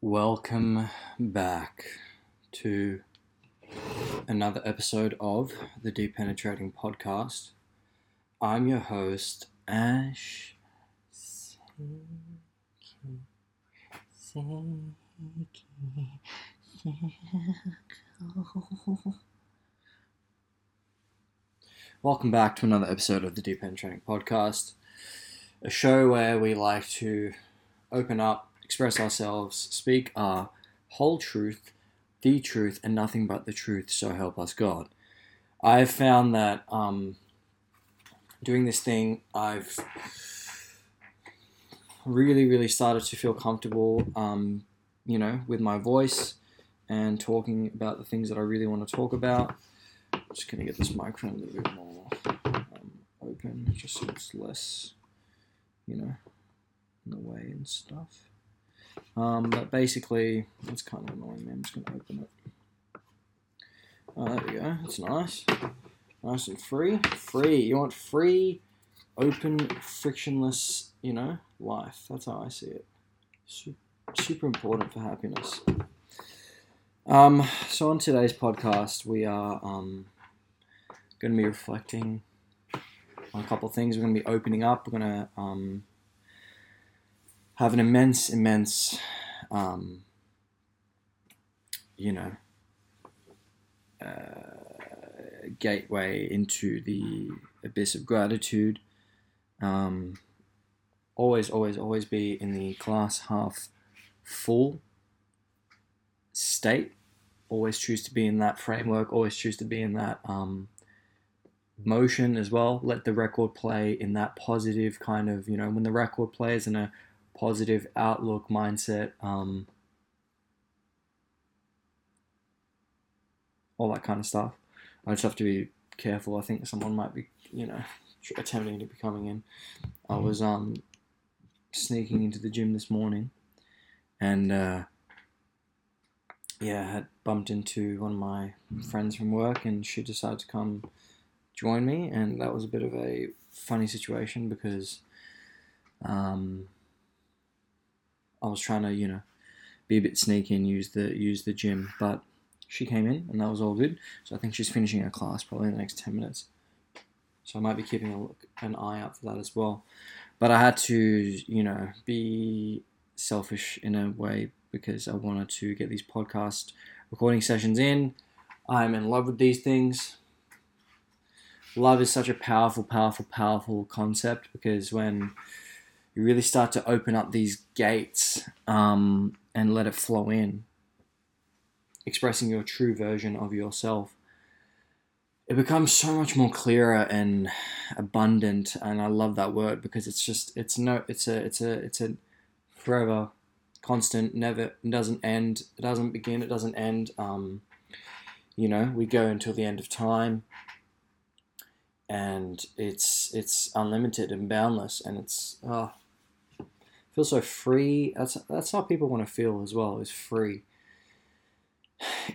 Welcome back to another episode of the Deep Penetrating Podcast. I'm your host, Ash. Welcome back to another episode of the Deep Penetrating Podcast, a show where we like to open up, express ourselves, speak our whole truth, the truth, and nothing but the truth, so help us God. I've found that um, doing this thing, I've really, really started to feel comfortable, um, you know, with my voice and talking about the things that I really want to talk about. I'm just going to get this microphone a little bit more um, open, just so it's less, you know, in the way and stuff. Um, but basically, it's kind of annoying me. I'm just going to open it. Oh, there we go. That's nice. Nice and free. Free. You want free, open, frictionless, you know, life. That's how I see it. Super, super important for happiness. Um, so on today's podcast, we are um, going to be reflecting on a couple of things. We're going to be opening up. We're going to um, have an immense, immense, um, you know, uh, gateway into the abyss of gratitude. Um, always, always, always be in the glass half full state. Always choose to be in that framework. Always choose to be in that um, motion as well. Let the record play in that positive kind of, you know, when the record plays in a positive outlook mindset, um, all that kind of stuff. I just have to be careful. I think someone might be, you know, attempting to be coming in. I was um sneaking into the gym this morning, and uh, yeah, I had bumped into one of my friends from work, and she decided to come join me, and that was a bit of a funny situation because um, I was trying to, you know, be a bit sneaky and use the use the gym, but she came in and that was all good. So I think she's finishing her class probably in the next ten minutes. So I might be keeping a look, an eye out for that as well. But I had to, you know, be selfish in a way because I wanted to get these podcast recording sessions in. I'm in love with these things. Love is such a powerful, powerful, powerful concept because when you really start to open up these gates um, and let it flow in, expressing your true version of yourself, it becomes so much more clearer and abundant. And I love that word because it's just it's no it's a it's a it's a forever constant never doesn't end it doesn't begin it doesn't end um, you know we go until the end of time and it's it's unlimited and boundless and it's oh feels so free. That's that's how people want to feel as well is free.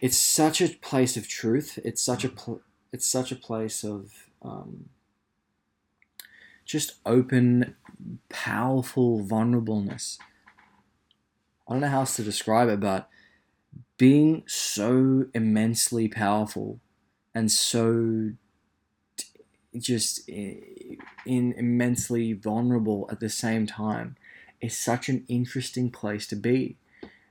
It's such a place of truth. It's such a pl- it's such a place of um, just open powerful vulnerableness. I don't know how else to describe it, but being so immensely powerful and so just in immensely vulnerable at the same time is such an interesting place to be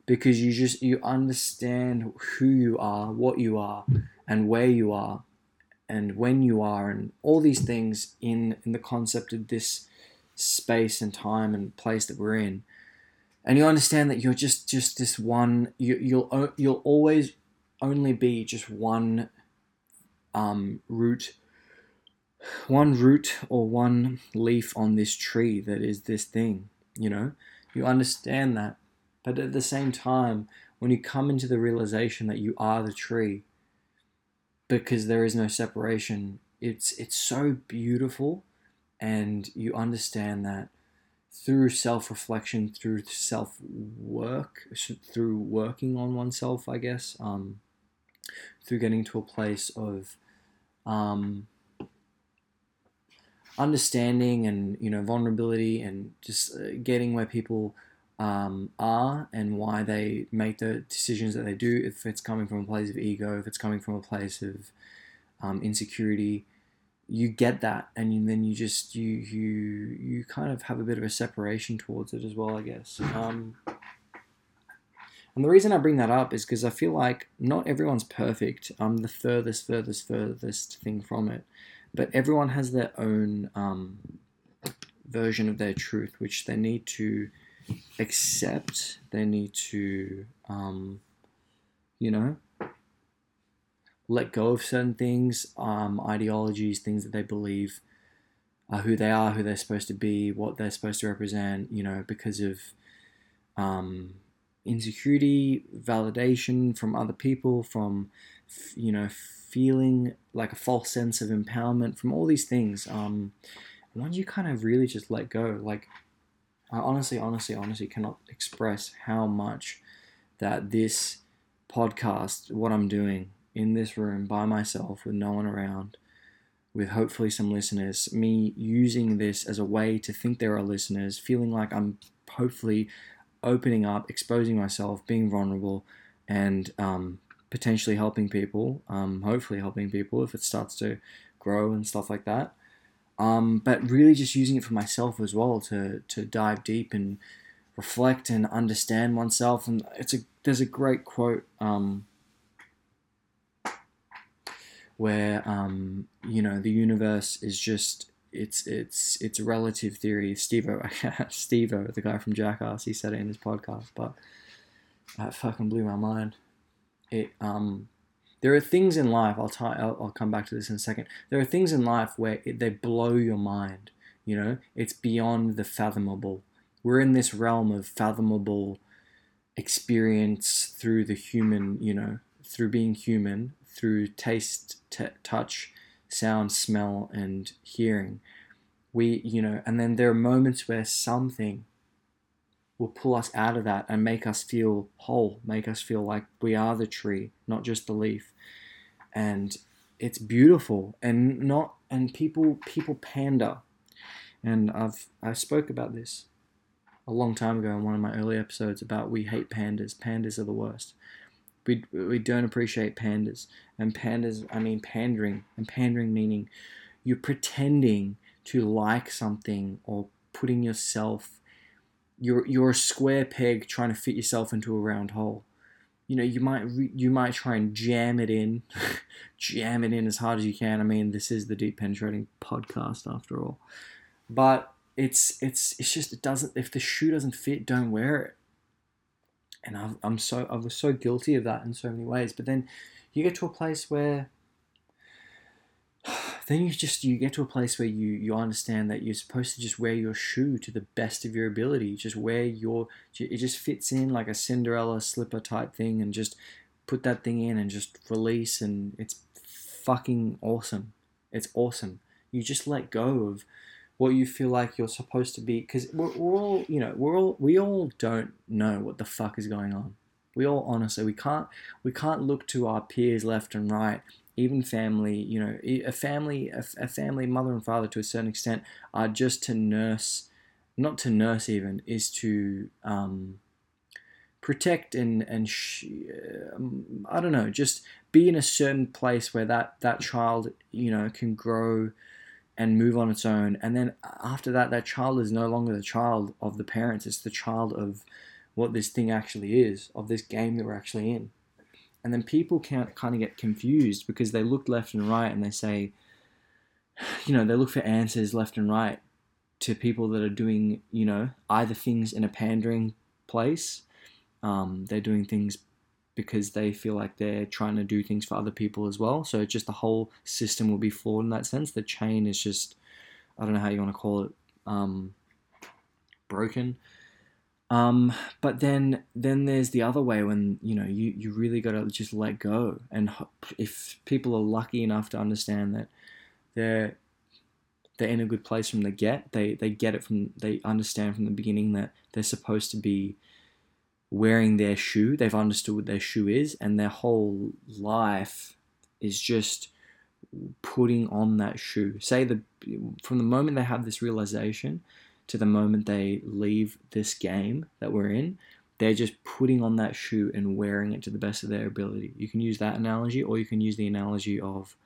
because you just you understand who you are, what you are, and where you are, and when you are, and all these things in in the concept of this space and time and place that we're in. And you understand that you're just just this one you, you'll you'll always only be just one um, root one root or one leaf on this tree that is this thing you know? You understand that. But at the same time when you come into the realization that you are the tree because there is no separation it's it's so beautiful and you understand that through self reflection, through self work, through working on oneself, I guess, um, through getting to a place of um, understanding and you know vulnerability and just uh, getting where people um, are and why they make the decisions that they do. If it's coming from a place of ego, if it's coming from a place of um, insecurity, you get that, and then you just you you you kind of have a bit of a separation towards it as well, I guess. Um, and the reason I bring that up is because I feel like not everyone's perfect. I'm the furthest, furthest, furthest thing from it. But everyone has their own um, version of their truth, which they need to accept. They need to, um, you know, let go of certain things, um, ideologies, things that they believe, uh, who they are, who they're supposed to be, what they're supposed to represent, you know, because of um, insecurity, validation from other people, from you know feeling like a false sense of empowerment, from all these things. Um, once you kind of really just let go, like I honestly, honestly, honestly cannot express how much that this podcast, what I'm doing in this room by myself with no one around, with hopefully some listeners, me using this as a way to think there are listeners, feeling like I'm hopefully opening up, exposing myself, being vulnerable, and um, potentially helping people, um, hopefully helping people if it starts to grow and stuff like that. Um, but really just using it for myself as well to, to dive deep and reflect and understand oneself. And it's a there's a great quote um, where um, you know the universe is just it's it's it's relative theory. Steve-O, Steve-O, the guy from Jackass, he said it in his podcast, but that fucking blew my mind. It um, there are things in life. I'll tie. I'll, I'll come back to this in a second. There are things in life where it, they blow your mind. You know, it's beyond the fathomable. We're in this realm of fathomable experience through the human. You know, through being human, through taste, t- touch, sound, smell, and hearing. We, you know, and then there are moments where something will pull us out of that and make us feel whole, make us feel like we are the tree, not just the leaf. And it's beautiful and not and people people pander. And I've I spoke about this a long time ago in one of my early episodes about we hate pandas. Pandas are the worst we, we don't appreciate pandas. And pandas, I mean pandering, and pandering meaning you're pretending to like something or putting yourself, you're, you're a square peg trying to fit yourself into a round hole. You know, you might you might try and jam it in, jam it in as hard as you can. I mean, this is the deep penetrating podcast after all, but it's it's it's just it doesn't. If the shoe doesn't fit, don't wear it and i am so I was so guilty of that in so many ways. But then you get to a place where then you just you get to a place where you you understand that you're supposed to just wear your shoe to the best of your ability. Just wear your it just fits in like a Cinderella slipper type thing, and just put that thing in and just release, and it's fucking awesome. It's awesome. You just let go of what you feel like you're supposed to be because we're, we're all you know we're all we all don't know what the fuck is going on we all honestly we can't we can't look to our peers left and right even family you know a family a, a family mother and father to a certain extent are just to nurse not to nurse even is to um, protect and and sh- um, I don't know just be in a certain place where that that child you know can grow and move on its own. And then after that, that child is no longer the child of the parents, it's the child of what this thing actually is, of this game that we're actually in. And then people can kind of get confused because they look left and right and they say, you know, they look for answers left and right to people that are doing, you know, either things in a pandering place, um, they're doing things because they feel like they're trying to do things for other people as well. So it's just the whole system will be flawed in that sense. The chain is just, I don't know how you want to call it, um, broken. Um, but then, then there's the other way when you know you, you really got to just let go. And if people are lucky enough to understand that they're they're in a good place from the get, they they get it from they understand from the beginning that they're supposed to be wearing their shoe. They've understood what their shoe is, and their whole life is just putting on that shoe. Say the from the moment they have this realization, to the moment they leave this game that we're in, they're just putting on that shoe and wearing it to the best of their ability. You can use that analogy, or you can use the analogy of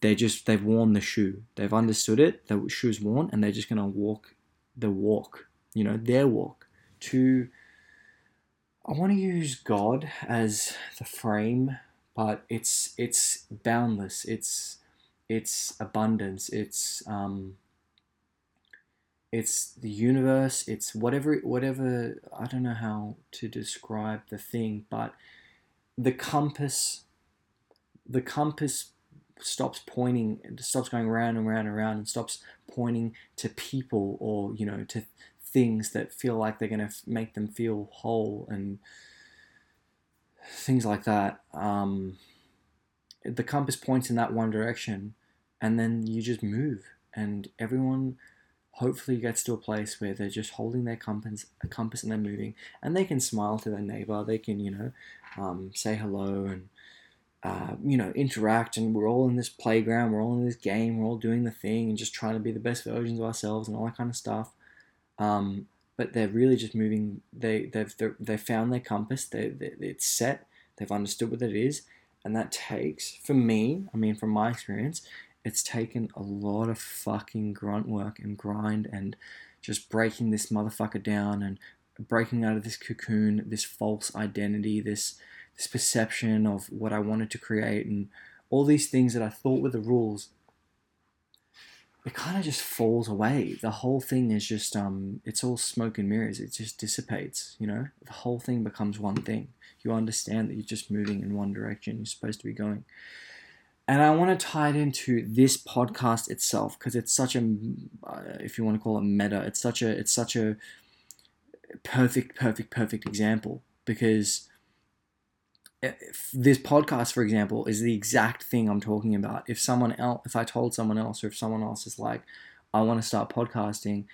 they just they've worn the shoe. They've understood it. The shoe's worn, and they're just gonna walk the walk. You know, their walk to. I want to use God as the frame, but it's it's boundless. It's it's abundance. It's um, it's the universe it's whatever whatever i don't know how to describe the thing but the compass the compass stops pointing stops going round and round and round and stops pointing to people or you know to things that feel like they're going to make them feel whole and things like that. Um, the compass points in that one direction and then you just move and everyone hopefully gets to a place where they're just holding their compass, compass and they're moving, and they can smile to their neighbor. They can, you know, um, say hello and uh, you know interact. And we're all in this playground. We're all in this game. We're all doing the thing and just trying to be the best versions of ourselves and all that kind of stuff. Um, but they're really just moving. They they've they found their compass. They, they it's set. They've understood what it is, and that takes for me. I mean, from my experience, it's taken a lot of fucking grunt work and grind and just breaking this motherfucker down and breaking out of this cocoon, this false identity, this this perception of what I wanted to create and all these things that I thought were the rules. It kind of just falls away. The whole thing is just um it's all smoke and mirrors. It just dissipates, you know? The whole thing becomes one thing. You understand that you're just moving in one direction you're supposed to be going and I want to tie it into this podcast itself because it's such a, uh, if you want to call it meta, it's such a, it's such a perfect, perfect, perfect example because this podcast, for example, is the exact thing I'm talking about. If someone else, if I told someone else, or if someone else is like, I want to start podcasting,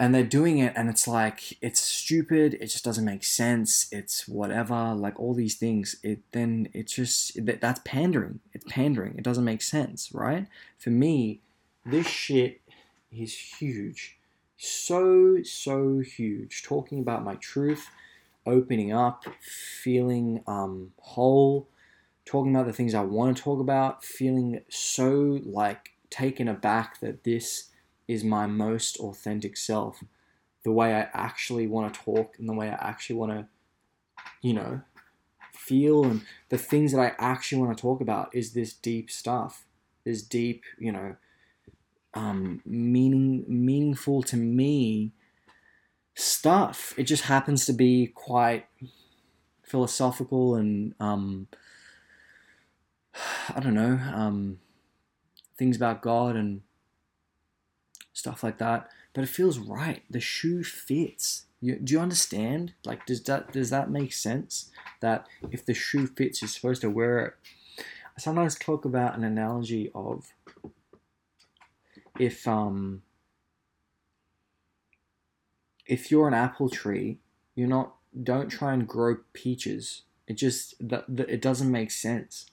and they're doing it and it's like it's stupid it just doesn't make sense it's whatever like all these things it then it's just that, that's pandering it's pandering it doesn't make sense right? For me this shit is huge so so huge talking about my truth opening up feeling um, whole talking about the things i want to talk about feeling so like taken aback that this is my most authentic self, the way I actually want to talk and the way I actually want to, you know, feel and the things that I actually want to talk about is this deep stuff, this deep, you know, um, meaning meaningful to me stuff. It just happens to be quite philosophical and um, I don't know um, things about God and stuff like that. But it feels right. The shoe fits. You, do you understand? Like, does that does that make sense? That if the shoe fits, you're supposed to wear it. I sometimes talk about an analogy of if um if you're an apple tree, you're not don't try and grow peaches. It just that it doesn't make sense.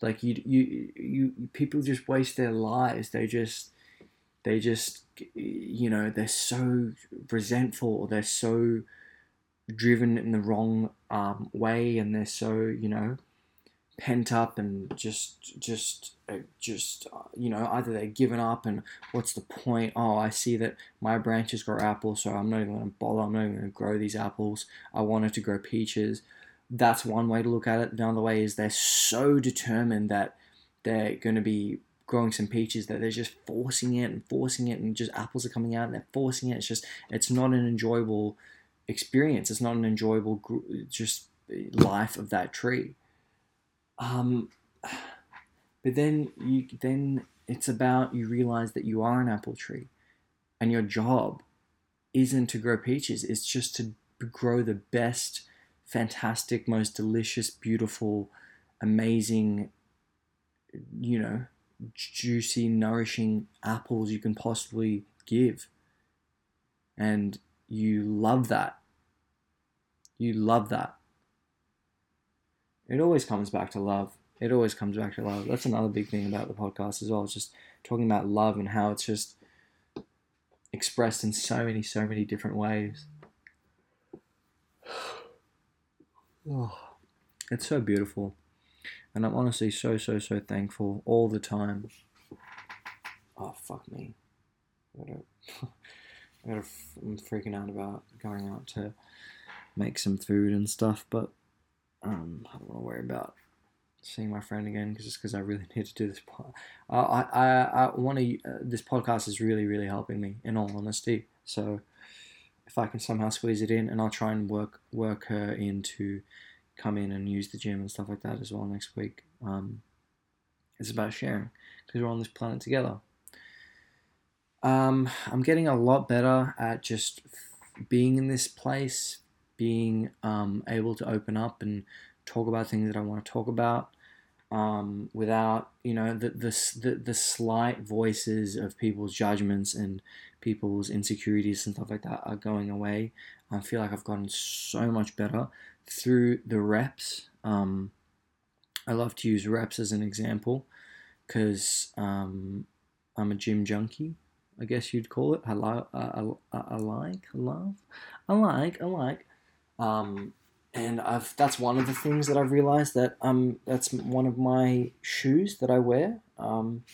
Like you you you people just waste their lives. They just they just you know they're so resentful or they're so driven in the wrong um, way and they're so you know pent up and just just uh, just uh, you know either they're given up and what's the point? Oh i see that my branches grow apples so i'm not even going to bother. I'm not even going to grow these apples. I wanted to grow peaches. That's one way to look at it. Another way is they're so determined that they're going to be growing some peaches that they're just forcing it and forcing it and just apples are coming out and they're forcing it. It's just it's not an enjoyable experience. It's not an enjoyable just life of that tree. Um but then you then it's about you realize that you are an apple tree and your job isn't to grow peaches. It's just to grow the best fantastic most delicious beautiful amazing you know juicy, nourishing apples you can possibly give. And you love that. You love that. It always comes back to love. It always comes back to love. That's another big thing about the podcast as well. It's just talking about love and how it's just expressed in so many, so many different ways. Oh, it's so beautiful. And I'm honestly so, so, so thankful all the time. Oh, fuck me. I'm freaking out about going out to make some food and stuff, but um, I don't want to worry about seeing my friend again because just because I really need to do this. Po- I I I want to. Uh, this podcast is really really helping me in all honesty. So if I can somehow squeeze it in, and I'll try and work work her in to come in and use the gym and stuff like that as well next week. Um, it's about sharing because we're on this planet together. Um, I'm getting a lot better at just being in this place, being um, able to open up and talk about things that I want to talk about um, without you know the, the the the slight voices of people's judgments and people's insecurities and stuff like that are going away. I feel like I've gotten so much better through the reps. Um, I love to use reps as an example because um, I'm a gym junkie. I guess you'd call it. I, lo- I, I, I like, I love, I like, I like. Um, and I've that's one of the things that I've realized that um that's one of my shoes that I wear. Um,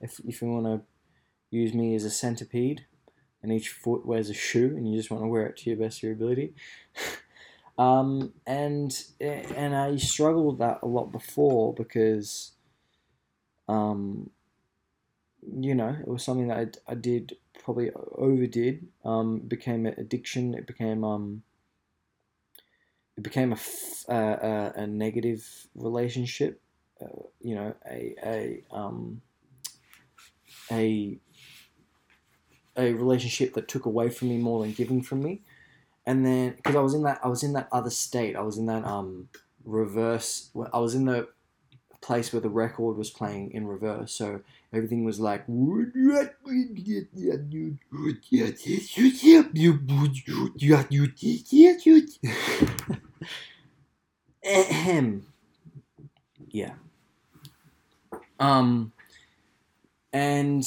if if you want to use me as a centipede, and each foot wears a shoe, and you just want to wear it to your best of your ability. Um, and and I struggled with that a lot before because, um, you know, it was something that I, I did probably overdid. Um, became an addiction. It became um it became a, f- uh, uh, a negative relationship. Uh, you know, a a um, a a relationship that took away from me more than giving from me. And then because I was in that I was in that other state, I was in that um reverse. I was in the place where the record was playing in reverse, so everything was like. Yeah. Um. And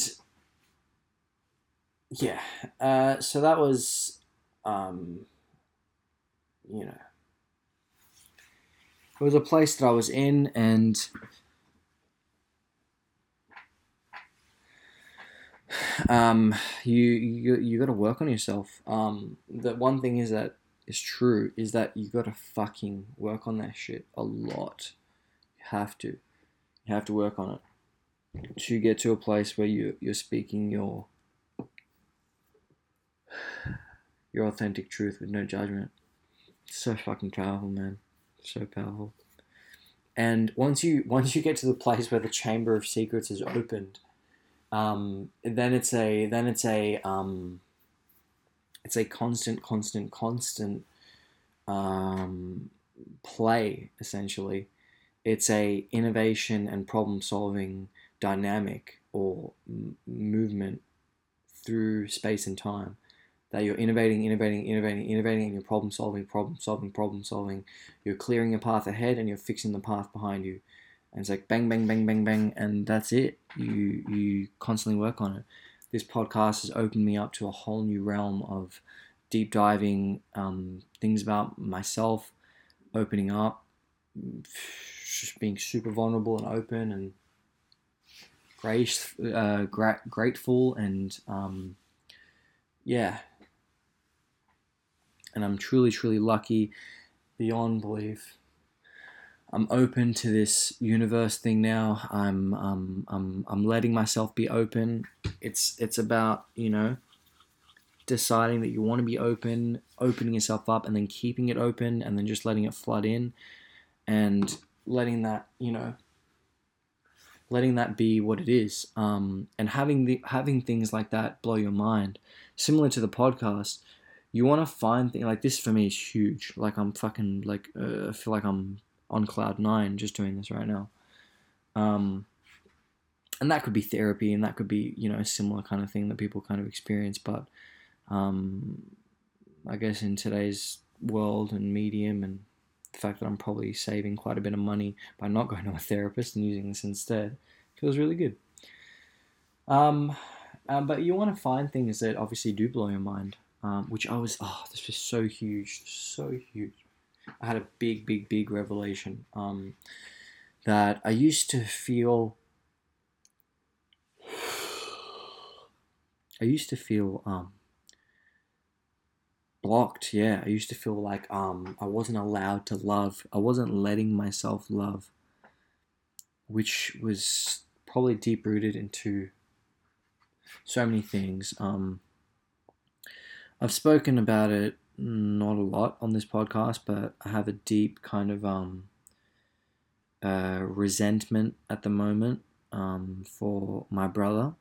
yeah, uh, so that was, um, you know, it was a place that I was in, and um, you you you got to work on yourself. Um, the one thing is that is true is that you got to fucking work on that shit a lot. You have to, you have to work on it to get to a place where you you're speaking your your authentic truth with no judgment. So fucking powerful, man. So powerful. And once you once you get to the place where the chamber of secrets is opened, um, then it's a then it's a um, it's a constant, constant, constant um, play. Essentially, it's a innovation and problem solving dynamic or m- movement through space and time that you're innovating, innovating, innovating, innovating, and you're problem solving, problem solving, problem solving. You're clearing a path ahead and you're fixing the path behind you. And it's like bang, bang, bang, bang, bang, and that's it. You you constantly work on it. This podcast has opened me up to a whole new realm of deep diving um, things about myself, opening up, just being super vulnerable and open and grace, uh, gra- grateful and um, yeah, and I'm truly, truly lucky beyond belief. I'm open to this universe thing now. I'm, um, I'm, I'm letting myself be open. It's, it's about you know, deciding that you want to be open, opening yourself up, and then keeping it open, and then just letting it flood in, and letting that you know, letting that be what it is, um, and having the having things like that blow your mind, similar to the podcast you want to find things like this for me is huge. Like I'm fucking like uh, I feel like I'm on cloud nine just doing this right now. Um, and that could be therapy, and that could be you know a similar kind of thing that people kind of experience. But um, I guess in today's world and medium, and the fact that I'm probably saving quite a bit of money by not going to a therapist and using this instead feels really good. Um, Um, but you want to find things that obviously do blow your mind. Um, which I was, oh, this was so huge, so huge. I had a big, big, big revelation. Um, that I used to feel. I used to feel um, blocked. Yeah, I used to feel like um, I wasn't allowed to love. I wasn't letting myself love, which was probably deep rooted into so many things. Um, I've spoken about it not a lot on this podcast, but I have a deep kind of um, uh, resentment at the moment um, for my brother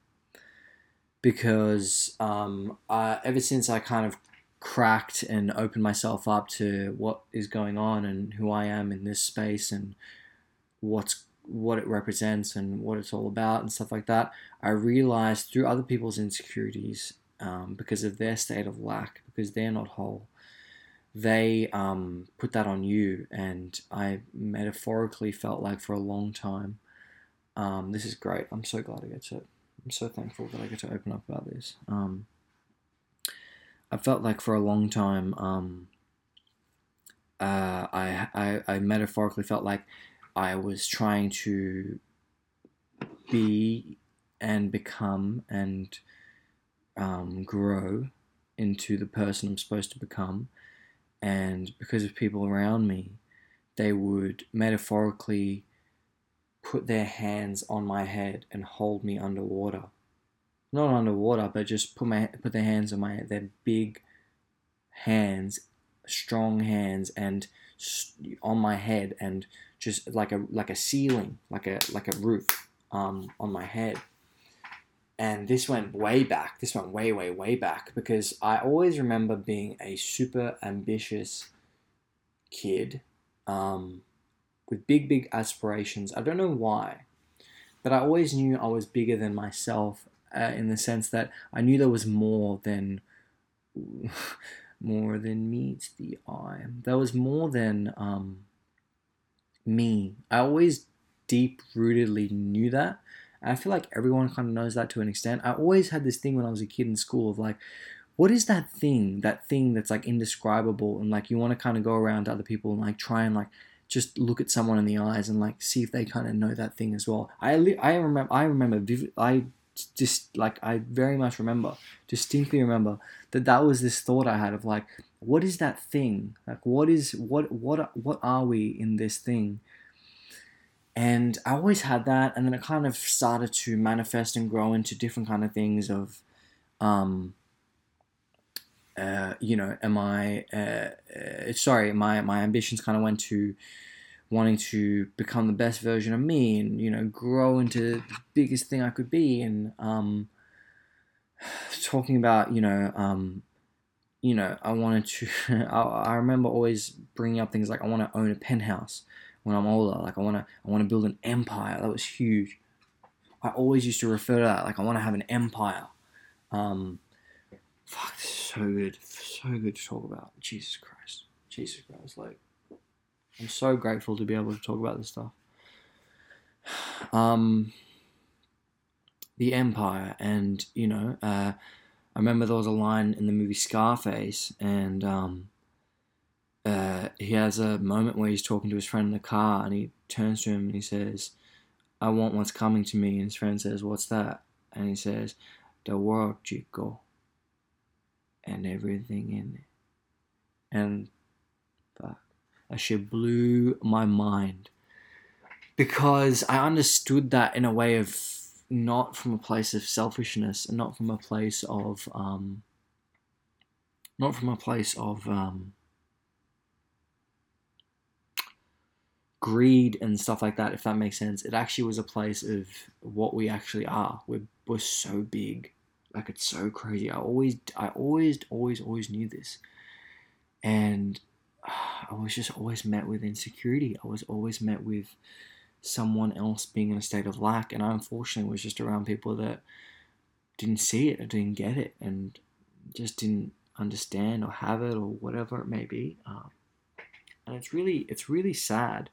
because um, I, ever since I kind of cracked and opened myself up to what is going on and who I am in this space and what's what it represents and what it's all about and stuff like that, I realized through other people's insecurities um, because of their state of lack, because they're not whole, they um, put that on you. And I metaphorically felt like for a long time, um, this is great. I'm so glad I get to, I'm so thankful that I get to open up about this. Um, I felt like for a long time, um, uh, I, I, I metaphorically felt like I was trying to be and become and um, grow into the person I'm supposed to become. And because of people around me, they would metaphorically put their hands on my head and hold me underwater. Not underwater, but just put my put their hands on my head. Their big hands, strong hands, and on my head, and just like a like a ceiling, like a like a roof um, on my head. And this went way back. This went way, way, way back because I always remember being a super ambitious kid um, with big, big aspirations. I don't know why, but I always knew I was bigger than myself uh, in the sense that I knew there was more than more than meets the eye. There was more than um, me. I always deep rootedly knew that. And I feel like everyone kind of knows that to an extent. I always had this thing when I was a kid in school of like, what is that thing? That thing that's like indescribable and like you want to kind of go around to other people and like try and like just look at someone in the eyes and like see if they kind of know that thing as well. I I remember I remember I just like I very much remember distinctly remember that that was this thought I had of like what is that thing like what is what what what are we in this thing and I always had that and then it kind of started to manifest and grow into different kind of things of um uh, you know am I uh, uh, sorry my my ambitions kind of went to wanting to become the best version of me and you know grow into the biggest thing I could be and um talking about you know um you know, I wanted to. I, I remember always bringing up things like I want to own a penthouse when I'm older. Like I want to, I want to build an empire. That was huge. I always used to refer to that like I want to have an empire. Um, fuck, this is so good, so good to talk about. Jesus Christ, Jesus Christ, like I'm so grateful to be able to talk about this stuff. Um, the empire, and you know, uh, I remember there was a line in the movie Scarface, and um, uh, he has a moment where he's talking to his friend in the car, and he turns to him and he says, "I want what's coming to me." And his friend says, "What's that?" And he says, "The world, Chico, and everything in it." And fuck, that shit blew my mind because I understood that in a way of not from a place of selfishness and not from a place of um, not from a place of um, greed and stuff like that if that makes sense. It actually was a place of what we actually are. We're, we're so big. Like it's so crazy. I always i always always always knew this. And i was just always met with insecurity. I was always met with someone else being in a state of lack. And I unfortunately was just around people that didn't see it or didn't get it and just didn't understand or have it or whatever it may be. Um, and it's really it's really sad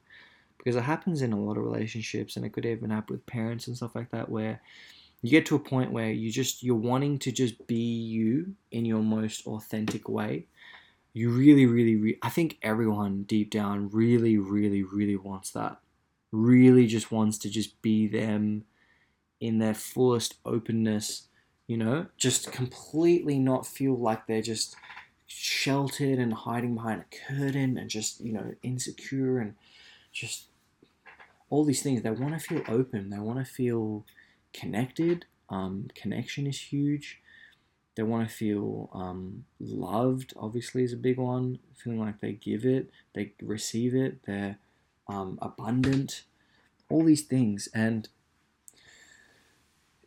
because it happens in a lot of relationships and it could even happen with parents and stuff like that where you get to a point where you just you're wanting to just be you in your most authentic way. You really really re- i think everyone deep down really really really wants that. Really just wants to just be them in their fullest openness you know? Just completely not feel like they're just sheltered and hiding behind a curtain and just you know insecure and just all these things they want to feel open they want to feel connected. Um, connection is huge. They want to feel um, loved, obviously, is a big one. Feeling like they give it, they receive it, they're um, abundant, all these things. And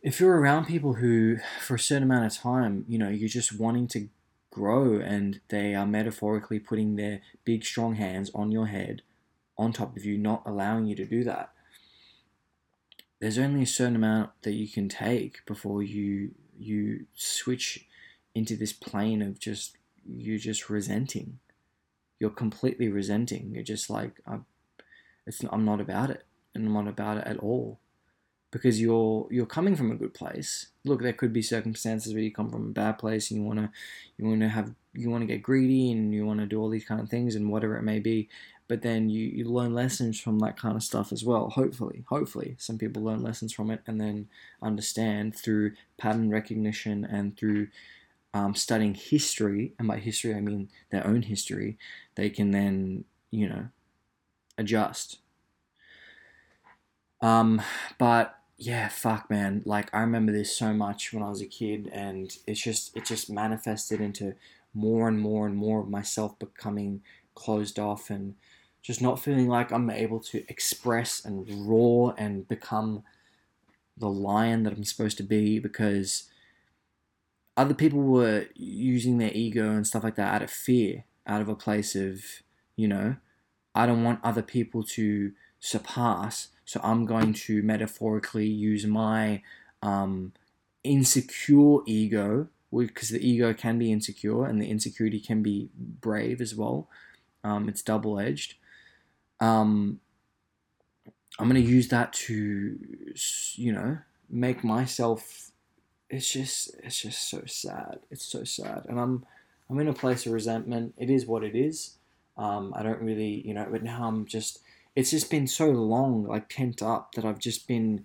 if you're around people who, for a certain amount of time, you know, you're just wanting to grow and they are metaphorically putting their big, strong hands on your head, on top of you, not allowing you to do that, there's only a certain amount that you can take before you you switch into this plane of just you're just resenting. You're completely resenting. You're just like I'm, it's I'm not about it, and I'm not about it at all, because you're you're coming from a good place. Look, there could be circumstances where you come from a bad place and you wanna you wanna have you wanna get greedy and you wanna do all these kind of things and whatever it may be but then you, you learn lessons from that kind of stuff as well hopefully hopefully. Some people learn lessons from it and then understand through pattern recognition and through um, studying history and by history i mean their own history they can then you know adjust. Um but yeah fuck man. Like i remember this so much when i was a kid and it's just it just manifested into more and more and more of myself becoming closed off and just not feeling like I'm able to express and roar and become the lion that I'm supposed to be because other people were using their ego and stuff like that out of fear, out of a place of, you know, I don't want other people to surpass, so I'm going to metaphorically use my um, insecure ego, because the ego can be insecure and the insecurity can be brave as well. Um, it's double edged um, I'm gonna use that to, you know, make myself. It's just, it's just so sad. It's so sad, and I'm, I'm in a place of resentment. It is what it is. Um, I don't really, you know, but now I'm just. It's just been so long, like pent up, that I've just been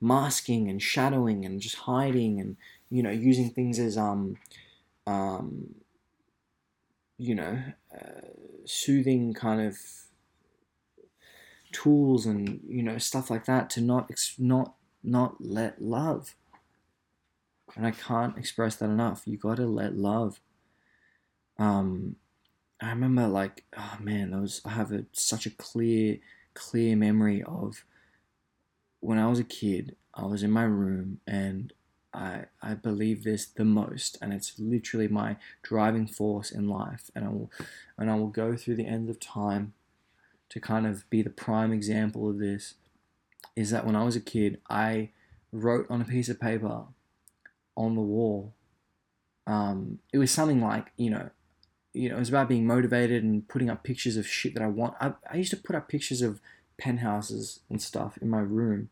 masking and shadowing and just hiding and you know using things as um, um, you know, uh, soothing kind of tools and you know stuff like that to not not not let love. And i can't express that enough. You got to let love. Um i remember like oh man that was i have a, such a clear clear memory of when i was a kid i was in my room and I, I believe this the most and it's literally my driving force in life. And I will and I will go through the end of time to kind of be the prime example of this is that when I was a kid, I wrote on a piece of paper on the wall. Um, it was something like, you know, you know, it was about being motivated and putting up pictures of shit that I want. I, I used to put up pictures of penthouses and stuff in my room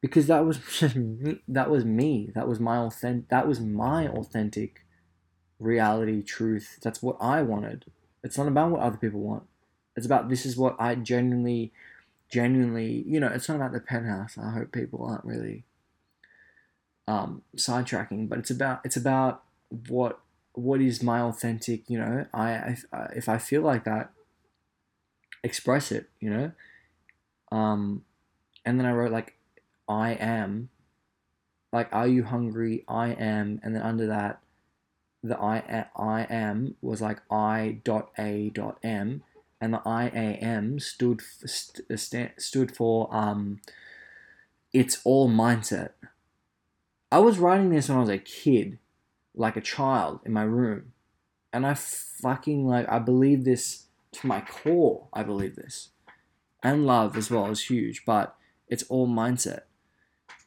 because that was just that was me. That was my authentic. That was my authentic reality, truth. That's what I wanted. It's not about what other people want. It's about this is what I genuinely, genuinely, you know, it's not about the penthouse. I hope people aren't really um, sidetracking, but it's about it's about what what is my authentic. You know, I if, if I feel like that, express it. You know, um, and then I wrote like I am, like are you hungry? I am, and then under that, the I I am was like I dot a dot m, and the IAM stood st- stood for um, it's all mindset. I was writing this when I was a kid, like a child in my room, and I fucking like I believe this to my core. I believe this, and love as well is huge, but it's all mindset.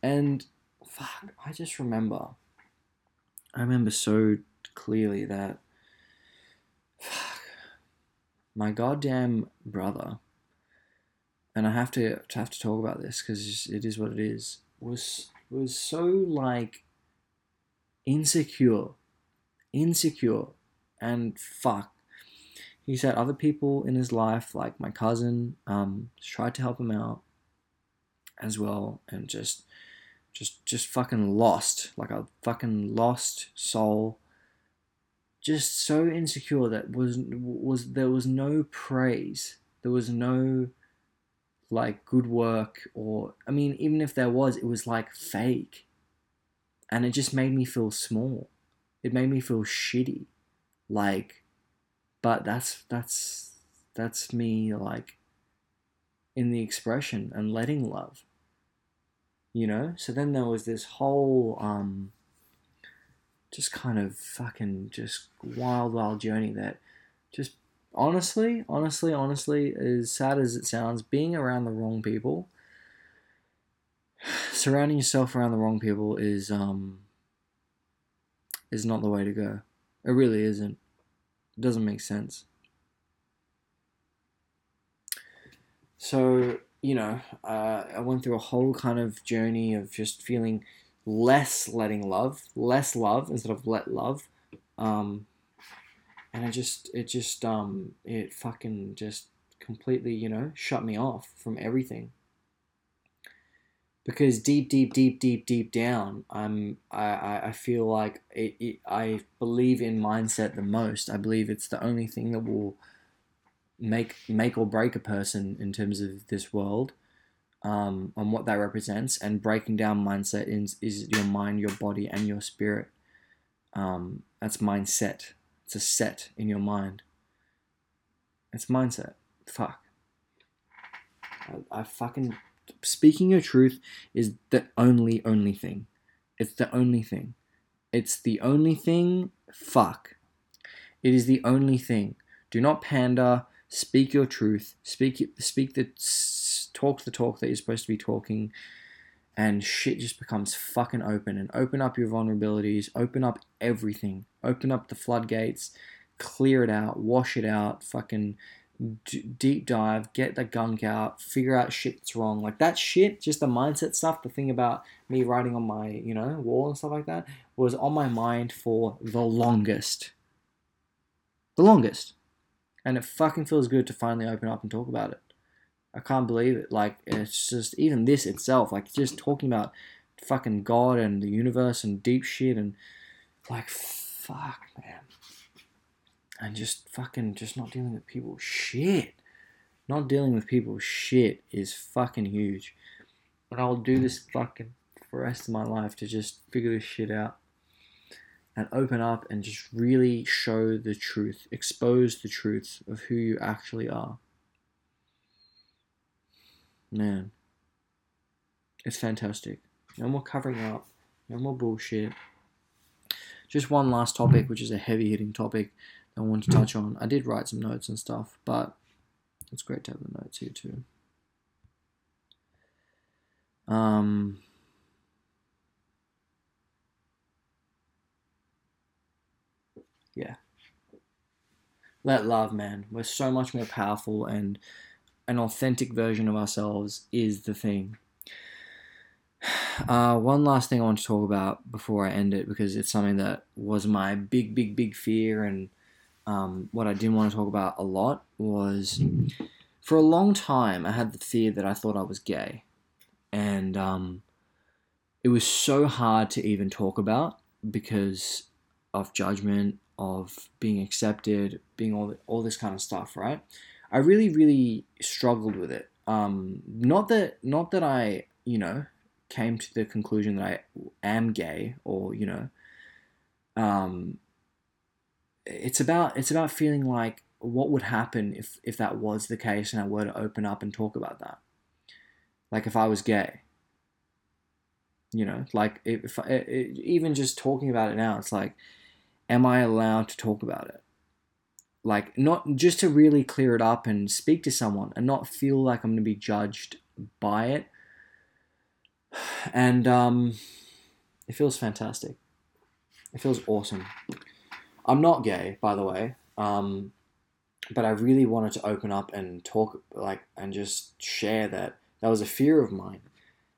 And fuck, I just remember. I remember so clearly that my goddamn brother, and I have to, to have to talk about this because it is what it is. Was was so like insecure, insecure, and fuck. He said other people in his life, like my cousin, um, tried to help him out as well, and just, just, just fucking lost, like a fucking lost soul. Just so insecure that was was there was no praise, there was no like good work, or I mean, even if there was, it was like fake and it just made me feel small. It made me feel shitty. Like but that's that's that's me like in the expression and letting love. You know? So then there was this whole um just kind of fucking just wild wild journey that just honestly, honestly, honestly, as sad as it sounds, being around the wrong people surrounding yourself around the wrong people is um is not the way to go. It really isn't. It doesn't make sense. So, you know, uh, I went through a whole kind of journey of just feeling less letting love, less love instead of let love. Um, and it just, it just, um, it fucking just completely, you know, shut me off from everything because deep, deep, deep, deep, deep down, I'm I, I feel like it, it, I believe in mindset the most. I believe it's the only thing that will make make or break a person in terms of this world, um, and what that represents. And breaking down mindset is is your mind, your body, and your spirit. Um, that's mindset. It's a set in your mind. It's mindset. Fuck. I, I fucking speaking your truth is the only only thing. It's the only thing. It's the only thing. Fuck. It is the only thing. Do not pander. Speak your truth. Speak speak the talk the talk that you're supposed to be talking, and shit just becomes fucking open. And open up your vulnerabilities. Open up everything. Open up the floodgates. Clear it out. Wash it out. Fucking d- deep dive, get the gunk out, figure out shit that's wrong. Like that shit, just the mindset stuff, the thing about me writing on my, you know, wall and stuff like that was on my mind for the longest. The longest. And it fucking feels good to finally open up and talk about it. I can't believe it. Like, it's just, even this itself, like, just talking about fucking God and the universe and deep shit and, like, fuck, man and just fucking just not dealing with people shit. Not dealing with people shit is fucking huge. But I'll do this fucking for the rest of my life to just figure this shit out and open up and just really show the truth, expose the truth of who you actually are. Man, it's fantastic. No more covering up, no more bullshit. Just one last topic, which is a heavy hitting topic I want to touch on. I did write some notes and stuff, but it's great to have the notes here too. Um, yeah. Let love, man. We're so much more powerful, and an authentic version of ourselves is the thing. Uh, one last thing I want to talk about before I end it because it's something that was my big, big, big fear and um, what I didn't want to talk about a lot was for a long time I had the fear that I thought I was gay, and um, it was so hard to even talk about because of judgment, of being accepted, being all all this kind of stuff. Right? I really, really struggled with it. Um, not that, not that I, you know, came to the conclusion that I am gay or you know, um, it's about it's about feeling like what would happen if if that was the case and I were to open up and talk about that. Like if I was gay. You know, like if, if even just talking about it now, it's like, am I allowed to talk about it? Like not just to really clear it up and speak to someone and not feel like I'm going to be judged by it. And um, it feels fantastic. It feels awesome. I'm not gay, by the way. Um, but I really wanted to open up and talk, like, and just share that that was a fear of mine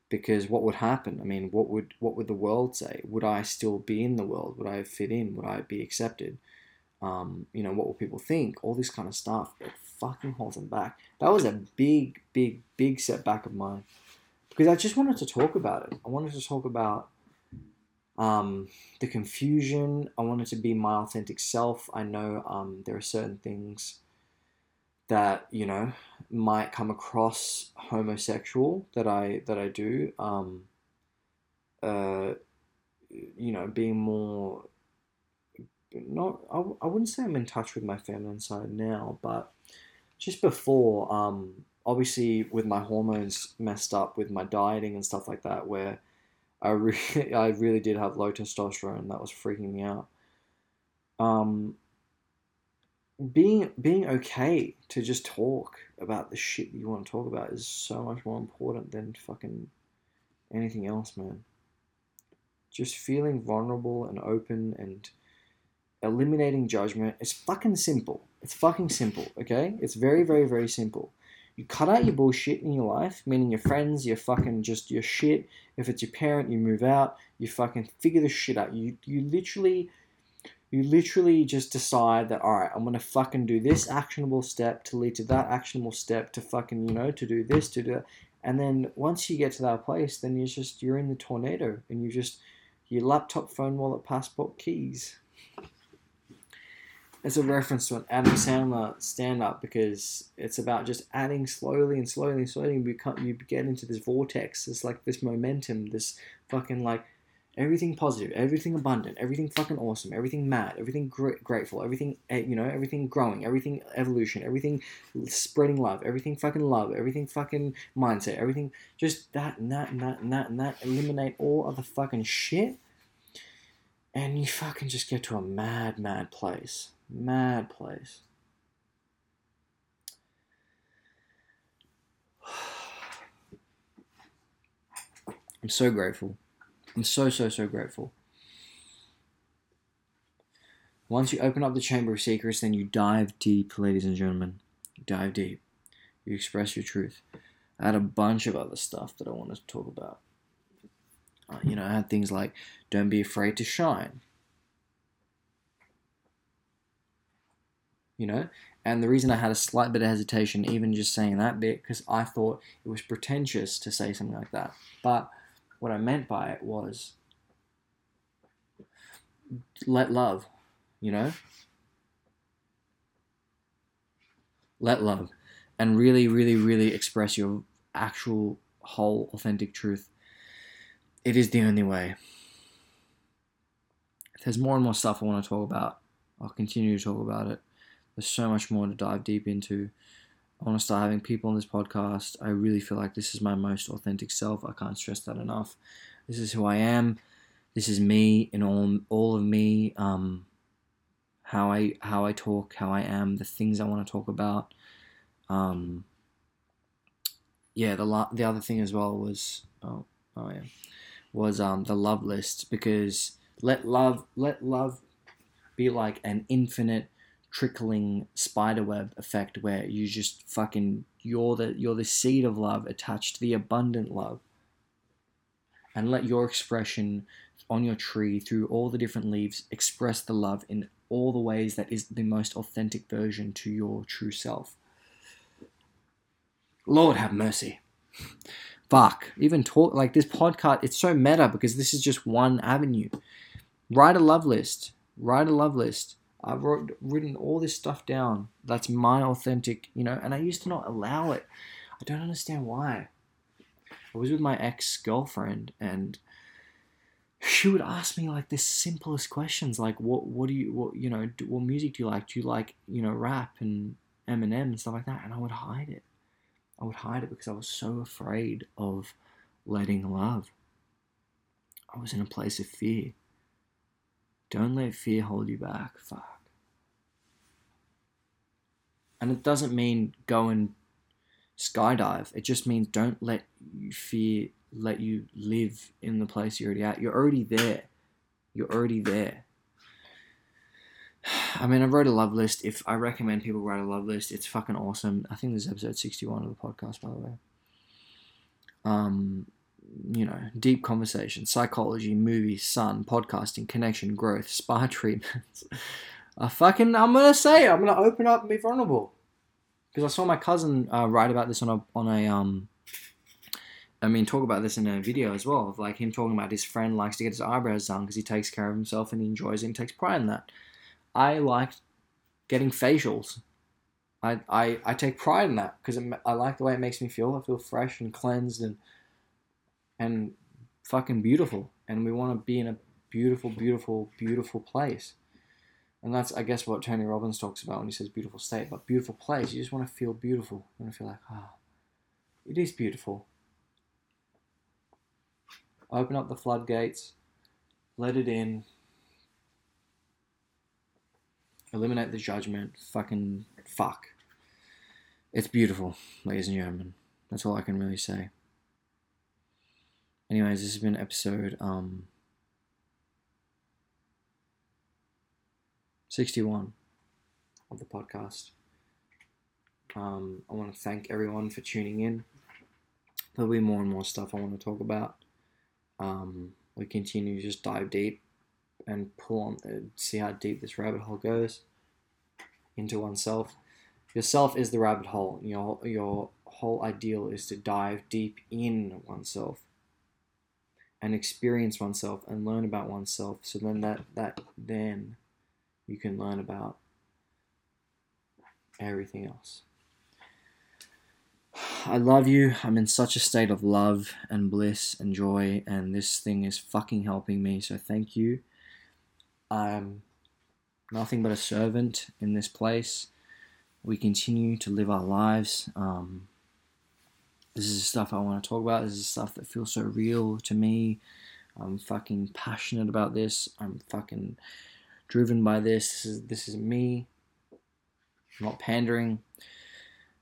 because what would happen? I mean, what would what would the world say? Would I still be in the world? Would I fit in? Would I be accepted? Um, you know, what will people think? All this kind of stuff. It fucking holds them back. That was a big, big, big setback of mine because I just wanted to talk about it. I wanted to talk about um, the confusion. I wanted to be my authentic self. I know um, there are certain things that you know might come across homosexual that I that I do. Um, uh, you know, being more not I, I wouldn't say I'm in touch with my feminine side now, but just before, um, obviously with my hormones messed up with my dieting and stuff like that, where I really I really did have low testosterone, that was freaking me out. Um, being being okay to just talk about the shit you want to talk about is so much more important than fucking anything else, man. Just feeling vulnerable and open and eliminating judgment. It's fucking simple. It's fucking simple, okay? It's very, very, very simple. You cut out your bullshit in your life, meaning your friends, your fucking just your shit. If it's your parent, you move out. You fucking figure the shit out. You you literally you literally just decide that all right, I'm gonna fucking do this actionable step to lead to that actionable step to fucking you know to do this to do that. And then once you get to that place, then you're just you're in the tornado and you just your laptop, phone, wallet, passport, keys it's a reference to an Adam Sandler stand up because it's about just adding slowly and slowly and slowly. You become you get into this vortex. It's like this momentum, this fucking like everything positive, everything abundant, everything fucking awesome, everything mad, everything gr- grateful, everything eh, you know, everything growing, everything evolution, everything spreading love, everything fucking love, everything fucking mindset, everything just that and that and that and that and that. Eliminate all other fucking shit, and you fucking just get to a mad, mad place. Mad place. I'm so grateful. I'm so, so, so grateful. Once you open up the Chamber of Secrets, then you dive deep, ladies and gentlemen. Dive deep. You express your truth. I had a bunch of other stuff that I wanted to talk about. Uh, you know, I had things like don't be afraid to shine. You know. And the reason I had a slight bit of hesitation, even just saying that bit, because I thought it was pretentious to say something like that. But what I meant by it was let love, you know? Let love. And really, really, really express your actual, whole, authentic truth. It is the only way. If there's more and more stuff I want to talk about, I'll continue to talk about it. There's so much more to dive deep into. I want to start having people on this podcast. I really feel like this is my most authentic self. I can't stress that enough. This is who I am. This is me and all all of me. Um, how I how I talk, how I am, the things I want to talk about. Um, yeah, the la- the other thing as well was oh oh yeah was um the love list because let love let love be like an infinite trickling spiderweb effect where you just fucking you're the you're the seed of love attached to the abundant love. And let your expression on your tree through all the different leaves express the love in all the ways that is the most authentic version to your true self. Lord have mercy. Fuck. Even talk like this podcast it's so meta because this is just one avenue. Write a love list. Write a love list I've wrote, written all this stuff down. That's my authentic, you know, and I used to not allow it. I don't understand why. I was with my ex girlfriend and she would ask me like the simplest questions like what what do you what you know do, what music do you like do you like you know rap and Eminem and stuff like that and I would hide it I would hide it because I was so afraid of letting love I was in a place of fear don't let fear hold you back fuck and it doesn't mean go and skydive. It just means don't let you fear let you live in the place you're already at. You're already there. You're already there. I mean, I wrote a love list. If I recommend people write a love list, it's fucking awesome. I think this is episode 61 of the podcast, by the way. Um, you know, deep conversation, psychology, movies, sun, podcasting, connection, growth, spa treatments. I fucking, I'm gonna say, it. I'm gonna open up and be vulnerable because I saw my cousin uh, write about this on a on a um. I mean, talk about this in a video as well of like him talking about his friend likes to get his eyebrows done because he takes care of himself and he enjoys it and takes pride in that. I like getting facials. I, I, I take pride in that because I like the way it makes me feel. I feel fresh and cleansed and and fucking beautiful. And we want to be in a beautiful, beautiful, beautiful place. And that's, I guess, what Tony Robbins talks about when he says beautiful state. But beautiful place, you just want to feel beautiful. You want to feel like, ah, oh, it is beautiful. Open up the floodgates, let it in, eliminate the judgment, fucking fuck. It's beautiful, ladies and gentlemen. That's all I can really say. Anyways, this has been episode um 61 of the podcast. Um, I want to thank everyone for tuning in. There'll be more and more stuff I want to talk about. Um, we continue to just dive deep and pull on, uh, see how deep this rabbit hole goes into oneself. Yourself is the rabbit hole. Your your whole ideal is to dive deep in oneself and experience oneself and learn about oneself. So then that that then you can learn about everything else. I love you. I'm in such a state of love and bliss and joy, and this thing is fucking helping me. So thank you. I'm nothing but a servant in this place. We continue to live our lives. Um, this is stuff I want to talk about. This is stuff that feels so real to me. I'm fucking passionate about this. I'm fucking driven by this. This is this is me. I'm not pandering.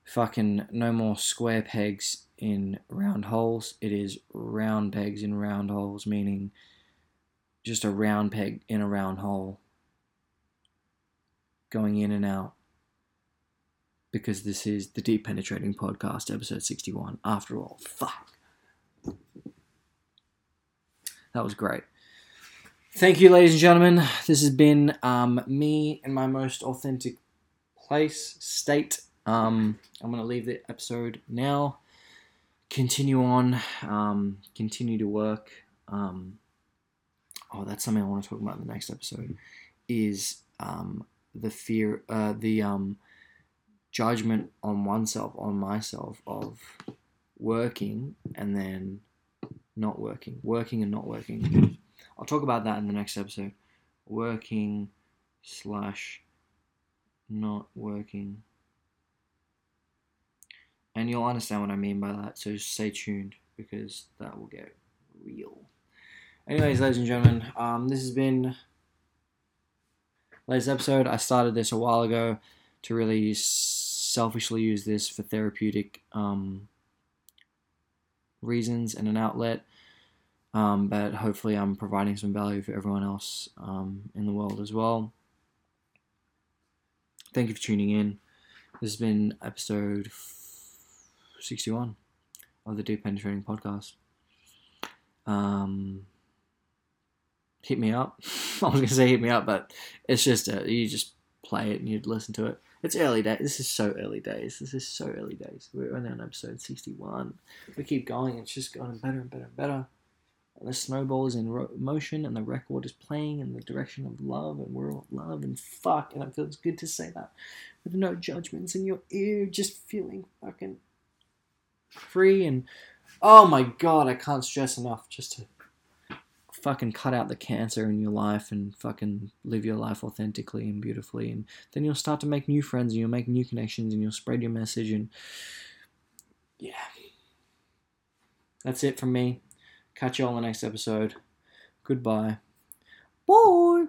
Fucking no more square pegs in round holes. It is round pegs in round holes, meaning just a round peg in a round hole. Going in and out. Because this is the Deep Penetrating Podcast, episode 61. After all, fuck. That was great. Thank you, ladies and gentlemen. This has been um, me in my most authentic place, state. Um, I'm going to leave the episode now. Continue on. Um, continue to work. Um, oh, that's something I want to talk about in the next episode. Is um, the fear, uh, the um, judgment on oneself, on myself, of working and then not working, working and not working. I'll talk about that in the next episode. Working slash not working. And you'll understand what I mean by that, so stay tuned because that will get real. Anyways, ladies and gentlemen, um, this has been latest episode. I started this a while ago to really selfishly use this for therapeutic um, reasons and an outlet. Um, but hopefully, I'm providing some value for everyone else um, in the world as well. Thank you for tuning in. This has been episode 61 of the Deep Penetrating Podcast. Um, hit me up. I was going to say hit me up, but it's just a, you just play it and you'd listen to it. It's early days. This is so early days. This is so early days. We're only on episode 61. We keep going. It's just going better and better and better the snowball is in ro- motion and the record is playing in the direction of love and we're all love and fuck and it feels good to say that with no judgments in your ear just feeling fucking free and oh my god i can't stress enough just to fucking cut out the cancer in your life and fucking live your life authentically and beautifully. And then you'll start to make new friends and you'll make new connections and you'll spread your message and yeah. That's it from me Catch you all in the next episode. Goodbye. Bye.